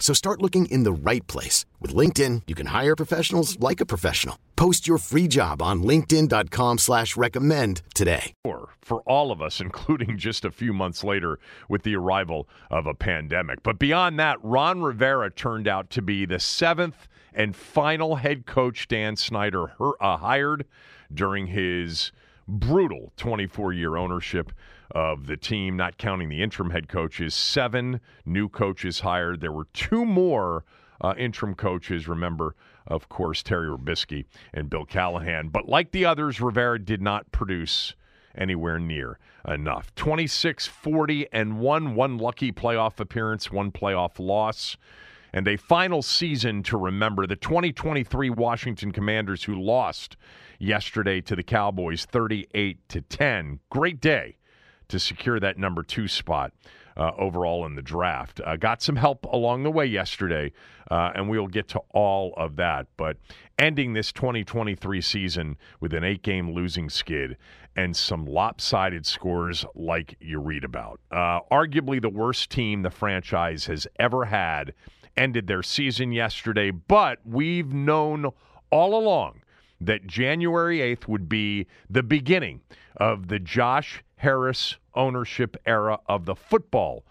So start looking in the right place. With LinkedIn, you can hire professionals like a professional. Post your free job on linkedin.com slash recommend today. For all of us, including just a few months later with the arrival of a pandemic. But beyond that, Ron Rivera turned out to be the seventh and final head coach Dan Snyder uh, hired during his brutal 24 year ownership of the team, not counting the interim head coaches. Seven new coaches hired. There were two more uh, interim coaches. Remember, of course, Terry Robiskie and Bill Callahan. But like the others, Rivera did not produce anywhere near enough. 26 40 and 1, one lucky playoff appearance, one playoff loss. And a final season to remember the 2023 Washington Commanders who lost yesterday to the Cowboys 38 to 10. Great day to secure that number 2 spot. Uh, overall in the draft. Uh, got some help along the way yesterday, uh, and we'll get to all of that. But ending this 2023 season with an eight game losing skid and some lopsided scores like you read about. Uh, arguably the worst team the franchise has ever had ended their season yesterday, but we've known all along that January 8th would be the beginning of the Josh Harris ownership era of the football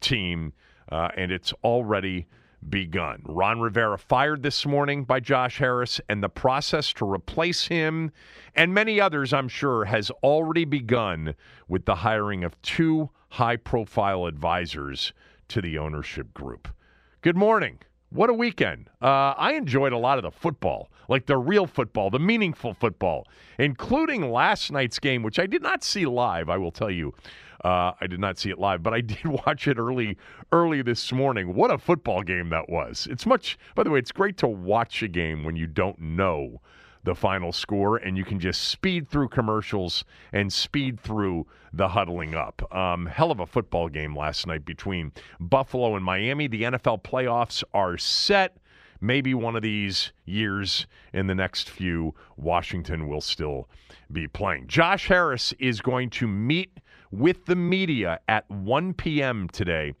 team, uh, and it's already begun. Ron Rivera fired this morning by Josh Harris, and the process to replace him and many others, I'm sure, has already begun with the hiring of two high profile advisors to the ownership group. Good morning. What a weekend. Uh, I enjoyed a lot of the football, like the real football, the meaningful football, including last night's game, which I did not see live, I will tell you. Uh, I did not see it live, but I did watch it early, early this morning. What a football game that was! It's much. By the way, it's great to watch a game when you don't know the final score and you can just speed through commercials and speed through the huddling up. Um, hell of a football game last night between Buffalo and Miami. The NFL playoffs are set. Maybe one of these years in the next few, Washington will still be playing. Josh Harris is going to meet with the media at 1 p.m. today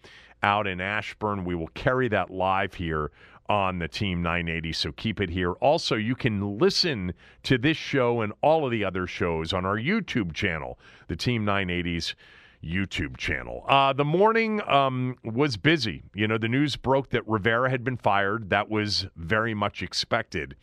out in Ashburn. We will carry that live here on the Team 980, so keep it here. Also, you can listen to this show and all of the other shows on our YouTube channel, the Team 980's YouTube channel. Uh, the morning um, was busy. You know, the news broke that Rivera had been fired. That was very much expected.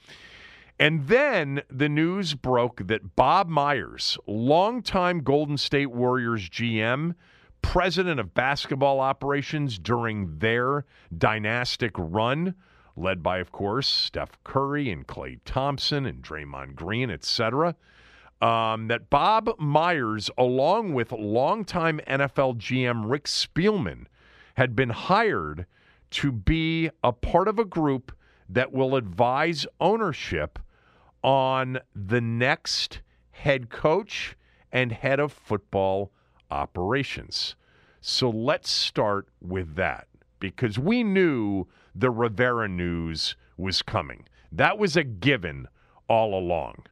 And then the news broke that Bob Myers, longtime Golden State Warriors GM, president of basketball operations during their dynastic run, led by, of course, Steph Curry and Klay Thompson and Draymond Green, etc. Um, that Bob Myers, along with longtime NFL GM Rick Spielman, had been hired to be a part of a group that will advise ownership on the next head coach and head of football operations. So let's start with that because we knew the Rivera news was coming. That was a given all along.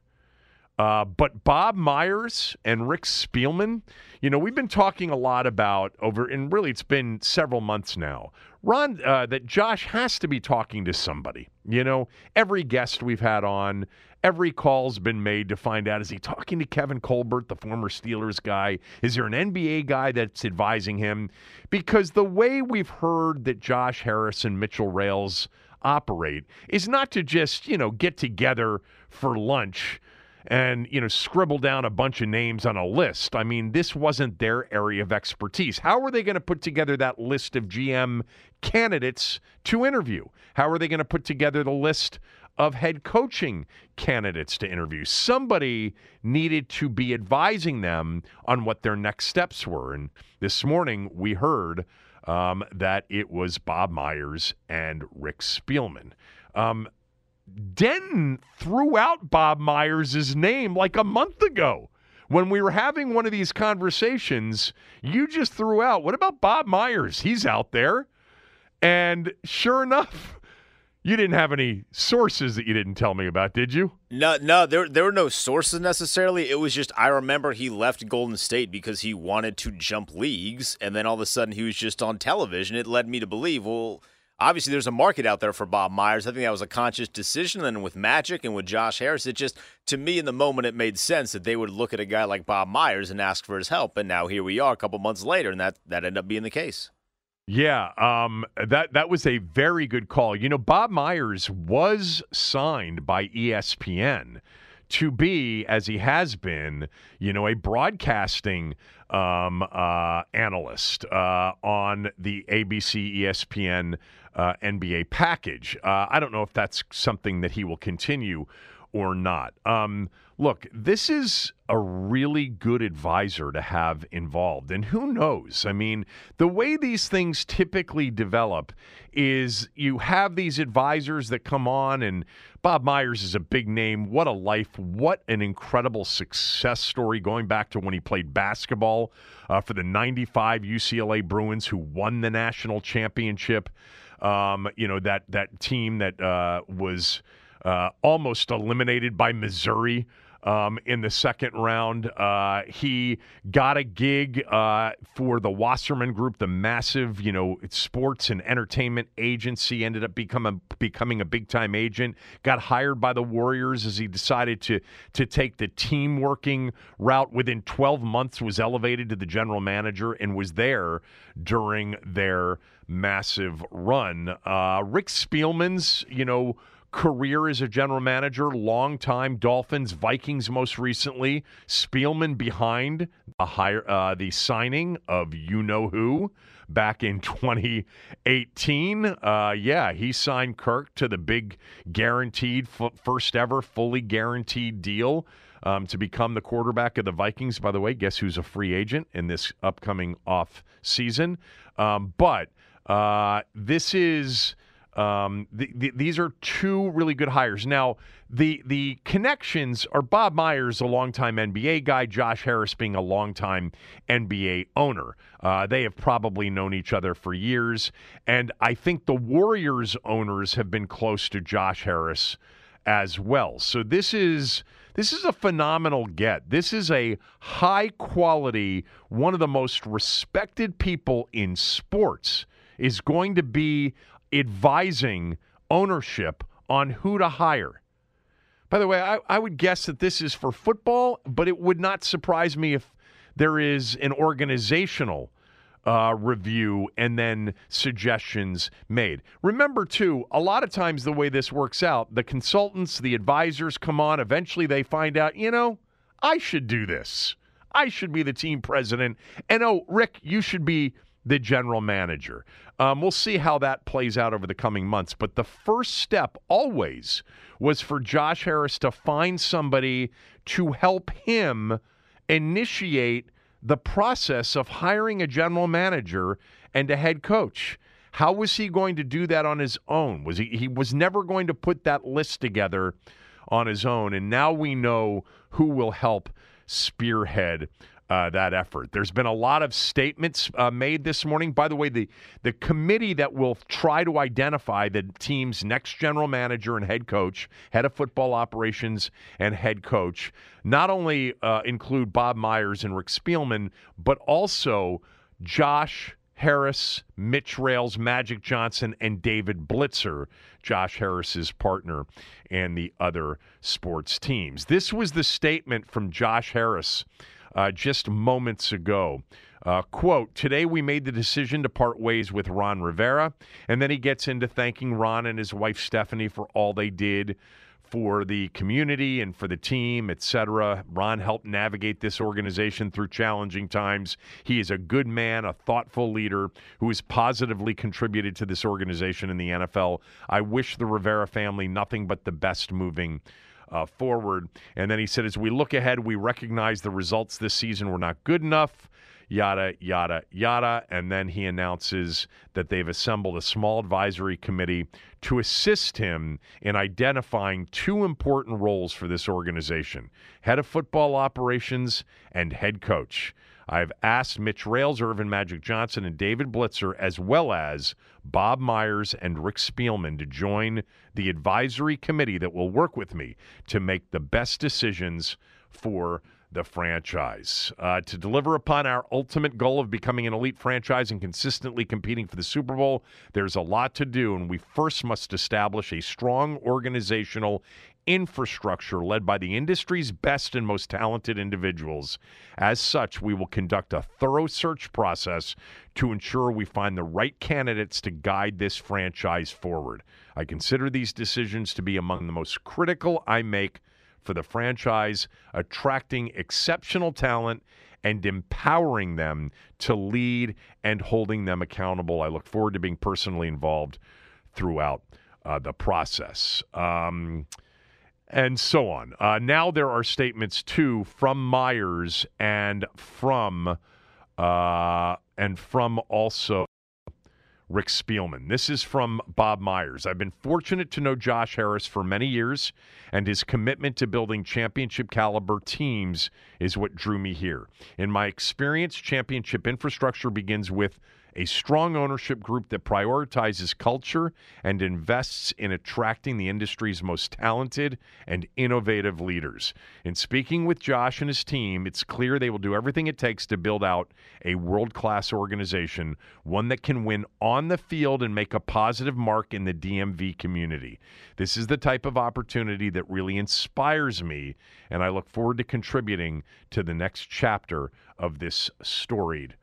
Uh, but Bob Myers and Rick Spielman, you know, we've been talking a lot about over, and really it's been several months now. Ron, uh, that Josh has to be talking to somebody. You know, every guest we've had on, every call's been made to find out is he talking to Kevin Colbert, the former Steelers guy? Is there an NBA guy that's advising him? Because the way we've heard that Josh Harris and Mitchell Rales operate is not to just, you know, get together for lunch and you know scribble down a bunch of names on a list. I mean, this wasn't their area of expertise. How are they going to put together that list of GM candidates to interview? How are they going to put together the list of head coaching candidates to interview? Somebody needed to be advising them on what their next steps were. And this morning we heard um, that it was Bob Myers and Rick Spielman. Um, Denton threw out Bob Myers' name like a month ago. When we were having one of these conversations, you just threw out, what about Bob Myers? He's out there. And sure enough, you didn't have any sources that you didn't tell me about, did you? No, no, there there were no sources necessarily. It was just I remember he left Golden State because he wanted to jump leagues, and then all of a sudden he was just on television. It led me to believe, well, obviously there's a market out there for Bob Myers. I think that was a conscious decision. And with Magic and with Josh Harris, it just, to me, in the moment, it made sense that they would look at a guy like Bob Myers and ask for his help. And now here we are a couple months later, and that, that ended up being the case. Yeah, um, that that was a very good call. You know, Bob Myers was signed by ESPN to be, as he has been, you know, a broadcasting um, uh, analyst uh, on the ABC ESPN uh, NBA package. Uh, I don't know if that's something that he will continue or not. Um, look, this is a really good advisor to have involved. And who knows? I mean, the way these things typically develop is you have these advisors that come on, and Bob Myers is a big name. What a life. What an incredible success story going back to when he played basketball uh, for the 95 UCLA Bruins, who won the national championship. Um, you know, that, that team that uh, was uh, almost eliminated by Missouri. Um, in the second round. Uh, he got a gig uh, for the Wasserman Group, the massive, you know, sports and entertainment agency. Ended up becoming becoming a big time agent. Got hired by the Warriors as he decided to to take the team working route. Within 12 months, was elevated to the general manager and was there during their massive run. Uh, Rick Spielman's, you know career as a general manager, long-time Dolphins, Vikings most recently. Spielman behind the hire, uh, the signing of you know who back in 2018. Uh, yeah, he signed Kirk to the big guaranteed f- first ever fully guaranteed deal. Um, to become the quarterback of the Vikings. By the way, guess who's a free agent in this upcoming off season? Um, but uh, this is um, the, the, these are two really good hires. Now, the the connections are Bob Myers, a longtime NBA guy, Josh Harris being a longtime NBA owner. Uh, they have probably known each other for years, and I think the Warriors owners have been close to Josh Harris as well. So this is this is a phenomenal get. This is a high quality, one of the most respected people in sports is going to be advising ownership on who to hire. By the way, I, I would guess that this is for football, but it would not surprise me if there is an organizational uh, review and then suggestions made. Remember, too, a lot of times the way this works out, the consultants, the advisors come on, eventually they find out, you know, I should do this. I should be the team president. And oh, Rick, you should be the general manager. Um, we'll see how that plays out over the coming months. But the first step always was for Josh Harris to find somebody to help him initiate the process of hiring a general manager and a head coach. How was he going to do that on his own? Was he he was never going to put that list together on his own and now we know who will help spearhead uh, that effort. There's been a lot of statements uh, made this morning. By the way, the the committee that will try to identify the team's next general manager and head coach, head of football operations and head coach, not only uh, include Bob Myers and Rick Spielman, but also Josh Harris, Mitch Rales, Magic Johnson, and David Blitzer, Josh Harris's partner, and the other sports teams. This was the statement from Josh Harris uh, just moments ago. Uh, quote, today we made the decision to part ways with Ron Rivera. And then he gets into thanking Ron and his wife Stephanie for all they did for the community and for the team, etc. Ron helped navigate this organization through challenging times. He is a good man, a thoughtful leader who has positively contributed to this organization in the NFL. I wish the Rivera family nothing but the best moving uh, forward. And then he said, as we look ahead, we recognize the results this season were not good enough. Yada, yada, yada. And then he announces that they've assembled a small advisory committee to assist him in identifying two important roles for this organization head of football operations and head coach. I've asked Mitch Rales, Earvin Magic Johnson, and David Blitzer, as well as Bob Myers and Rick Spielman, to join the advisory committee that will work with me to make the best decisions for the franchise. Uh, to deliver upon our ultimate goal of becoming an elite franchise and consistently competing for the Super Bowl, there's a lot to do, and we first must establish a strong organizational infrastructure led by the industry's best and most talented individuals. As such, we will conduct a thorough search process to ensure we find the right candidates to guide this franchise forward. I consider these decisions to be among the most critical I make for the franchise, attracting exceptional talent and empowering them to lead and holding them accountable. I look forward to being personally involved throughout uh, the process. Um, and so on. Uh, now there are statements too from Myers and from uh, and from also Rick Spielman. This is from Bob Myers. I've been fortunate to know Josh Harris for many years, and his commitment to building championship caliber teams is what drew me here. In my experience, championship infrastructure begins with a strong ownership group that prioritizes culture and invests in attracting the industry's most talented and innovative leaders. In speaking with Josh and his team, it's clear they will do everything it takes to build out a world class organization, one that can win on the field and make a positive mark in the DMV community. This is the type of opportunity that really inspires me, and I look forward to contributing to the next chapter of this storied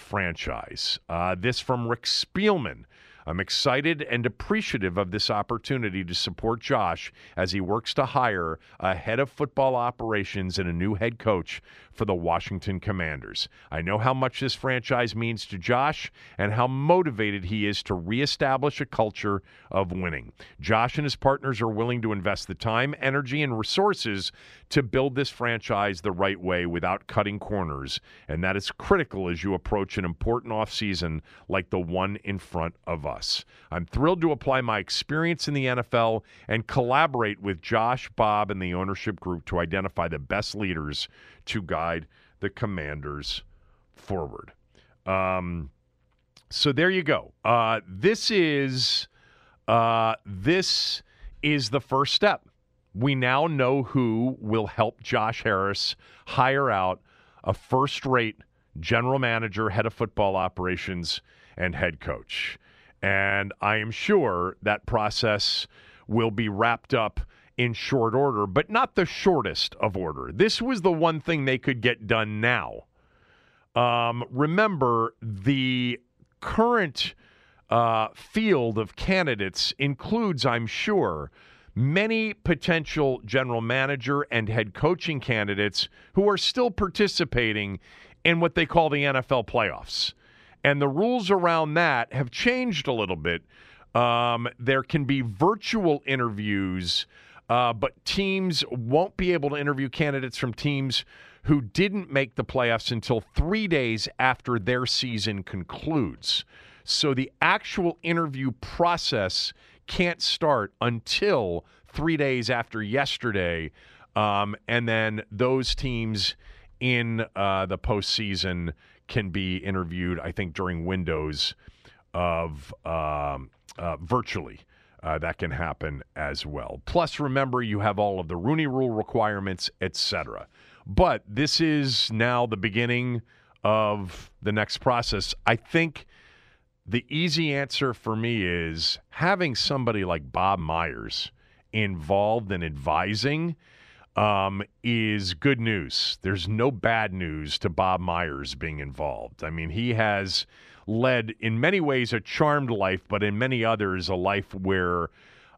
franchise. Uh, this from Rick Spielman. I'm excited and appreciative of this opportunity to support Josh as he works to hire a head of football operations and a new head coach for the Washington Commanders. I know how much this franchise means to Josh and how motivated he is to reestablish a culture of winning. Josh and his partners are willing to invest the time, energy, and resources to build this franchise the right way without cutting corners, and that is critical as you approach an important offseason like the one in front of us. I'm thrilled to apply my experience in the NFL and collaborate with Josh, Bob, and the ownership group to identify the best leaders to guide the commanders forward. Um, so there you go. Uh, this is uh, this is the first step. We now know who will help Josh Harris hire out a first-rate general manager, head of football operations, and head coach. And I am sure that process will be wrapped up in short order, but not the shortest of order. This was the one thing they could get done now. Um, remember, the current uh, field of candidates includes, I'm sure, many potential general manager and head coaching candidates who are still participating in what they call the NFL playoffs. And the rules around that have changed a little bit. Um, there can be virtual interviews, uh, but teams won't be able to interview candidates from teams who didn't make the playoffs until three days after their season concludes. So the actual interview process can't start until three days after yesterday. Um, and then those teams in uh, the postseason can be interviewed, I think, during windows of um, uh, virtually. Uh, that can happen as well. Plus, remember, you have all of the Rooney Rule requirements, etc. But this is now the beginning of the next process. I think the easy answer for me is having somebody like Bob Myers involved in advising um, is good news. There's no bad news to Bob Myers being involved. I mean, he has led, in many ways, a charmed life, but in many others, a life where,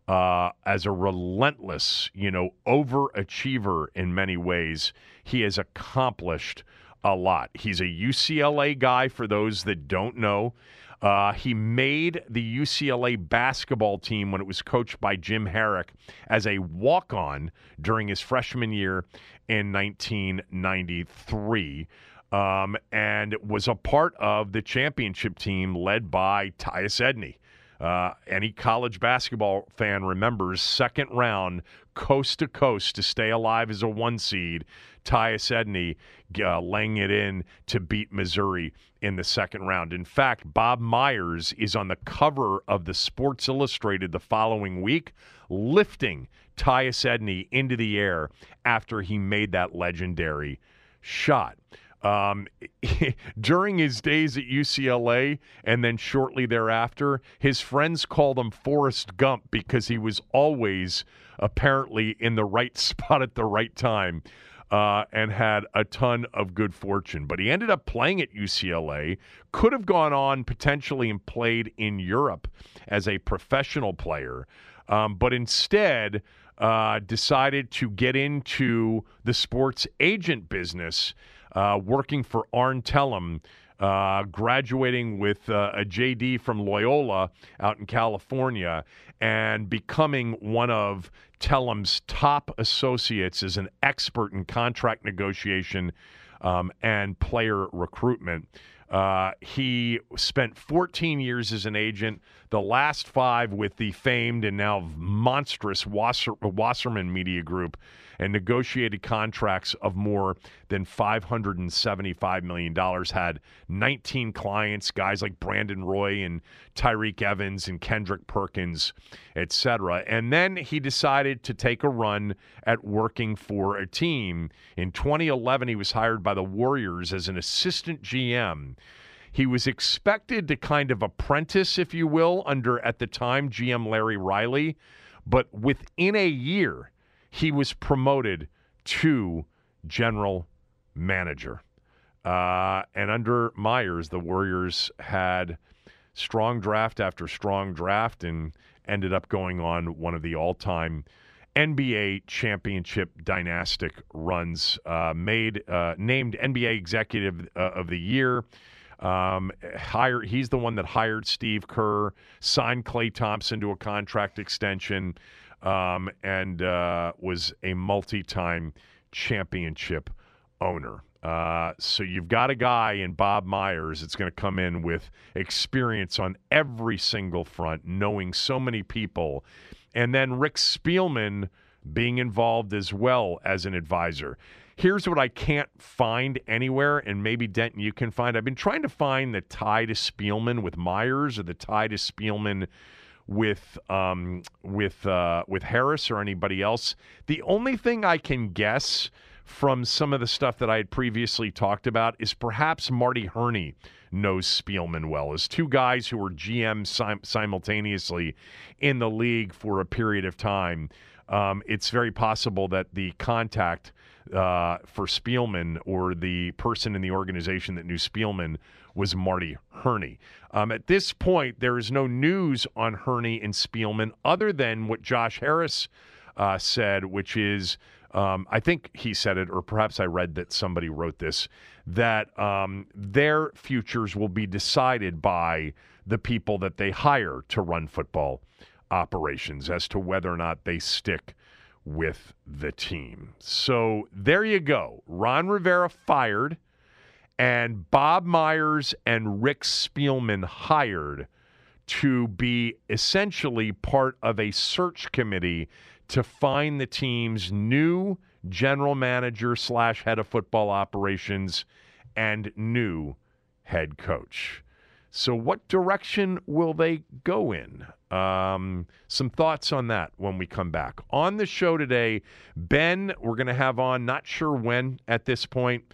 uh, as a relentless, you know, overachiever in many ways, he has accomplished a lot. He's a UCLA guy, for those that don't know. Uh, he made the UCLA basketball team when it was coached by Jim Harrick as a walk on during his freshman year in 1993. Um, and was a part of the championship team led by Tyus Edney. Uh, any college basketball fan remembers second round, coast to coast to stay alive as a one seed. Tyus Edney uh, laying it in to beat Missouri in the second round. In fact, Bob Myers is on the cover of the Sports Illustrated the following week, lifting Tyus Edney into the air after he made that legendary shot. Um, during his days at UCLA and then shortly thereafter, his friends called him Forrest Gump because he was always apparently in the right spot at the right time. Uh, and had a ton of good fortune. But he ended up playing at UCLA, could have gone on potentially and played in Europe as a professional player, um, but instead uh, decided to get into the sports agent business uh, working for Arn Tellem, uh, graduating with uh, a JD from Loyola out in California, and becoming one of Tellem's top associates is an expert in contract negotiation um, and player recruitment. Uh, he spent 14 years as an agent, the last five with the famed and now monstrous Wasser- Wasserman Media Group and negotiated contracts of more than $575 million. Had 19 clients, guys like Brandon Roy and Tyreke Evans and Kendrick Perkins, etc. And then he decided to take a run at working for a team. In 2011, he was hired by the Warriors as an assistant GM. He was expected to kind of apprentice, if you will, under at the time GM Larry Riley. But within a year, he was promoted to general manager. Uh, and under Myers, the Warriors had strong draft after strong draft and ended up going on one of the all time NBA championship dynastic runs. Uh, made uh, named NBA Executive uh, of the Year. Um, he's the one that hired Steve Kerr, signed Klay Thompson to a contract extension um, and uh, was a multi time championship owner. Uh, so you've got a guy in Bob Myers that's going to come in with experience on every single front, knowing so many people. And then Rick Spielman being involved as well as an advisor. Here's what I can't find anywhere, and maybe Denton you can find. I've been trying to find the tie to Spielman with Myers or the tie to Spielman with um, with uh, with Harris or anybody else. The only thing I can guess from some of the stuff that I had previously talked about is perhaps Marty Hurney knows Spielman well. As two guys who were GM sim- simultaneously in the league for a period of time, um, it's very possible that the contact uh, for Spielman or the person in the organization that knew Spielman was Marty Hurney. Um, at this point, there is no news on Hurney and Spielman other than what Josh Harris uh, said, which is um, I think he said it, or perhaps I read that somebody wrote this, that um, their futures will be decided by the people that they hire to run football operations as to whether or not they stick with the team. So there you go. Ron Rivera fired, and Bob Myers and Rick Spielman hired to be essentially part of a search committee to find the team's new general manager slash head of football operations and new head coach. So, what direction will they go in? Um, some thoughts on that when we come back. On the show today, Ben, we're going to have on, not sure when at this point.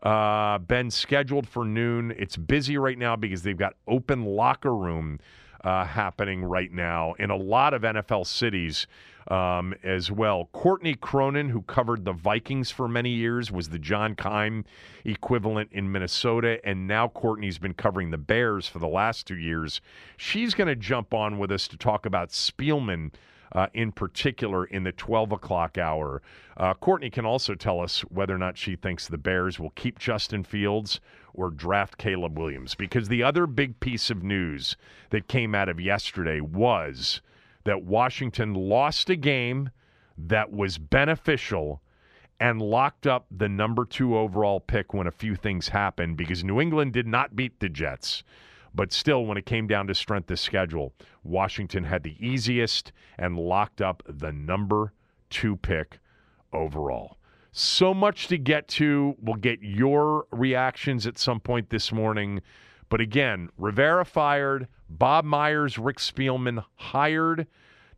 Uh, Ben scheduled for noon. It's busy right now because they've got open locker room uh, happening right now in a lot of NFL cities um, as well. Courtney Cronin, who covered the Vikings for many years, was the John Keim equivalent in Minnesota, and now Courtney's been covering the Bears for the last two years. She's going to jump on with us to talk about Spielman. Uh, in particular, in the 12 o'clock hour. Uh, Courtney can also tell us whether or not she thinks the Bears will keep Justin Fields or draft Caleb Williams. Because the other big piece of news that came out of yesterday was that Washington lost a game that was beneficial and locked up the number two overall pick when a few things happened because New England did not beat the Jets. But still, when it came down to strength of schedule, Washington had the easiest and locked up the number two pick overall. So much to get to. We'll get your reactions at some point this morning. But again, Rivera fired, Bob Myers, Rick Spielman hired,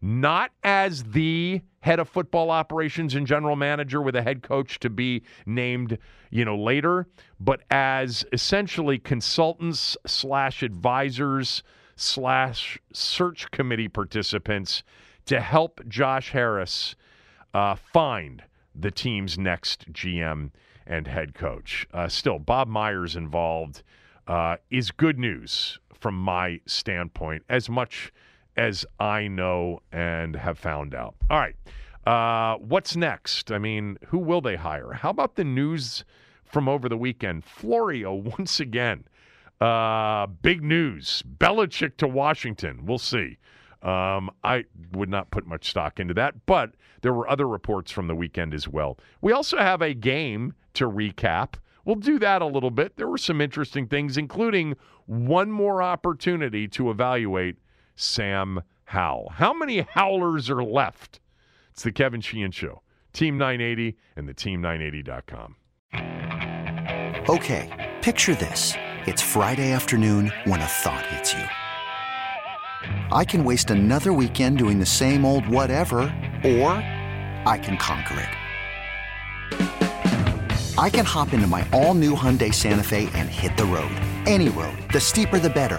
not as the head of football operations and general manager with a head coach to be named, you know, later, but as essentially consultants slash advisors slash search committee participants to help Josh Harris uh, find the team's next GM and head coach. Uh, still, Bob Myers involved uh, is good news from my standpoint, as much as I know and have found out. All right. Uh, what's next? I mean, who will they hire? How about the news from over the weekend? Florio, once again. Uh, big news. Belichick to Washington. We'll see. Um, I would not put much stock into that, but there were other reports from the weekend as well. We also have a game to recap. We'll do that a little bit. There were some interesting things, including one more opportunity to evaluate Sam Howell. How many Howlers are left? It's the Kevin Sheehan Show. Team 980 and the team980.com. Okay, picture this. It's Friday afternoon when a thought hits you. I can waste another weekend doing the same old whatever, or I can conquer it. I can hop into my all new Hyundai Santa Fe and hit the road. Any road. The steeper, the better.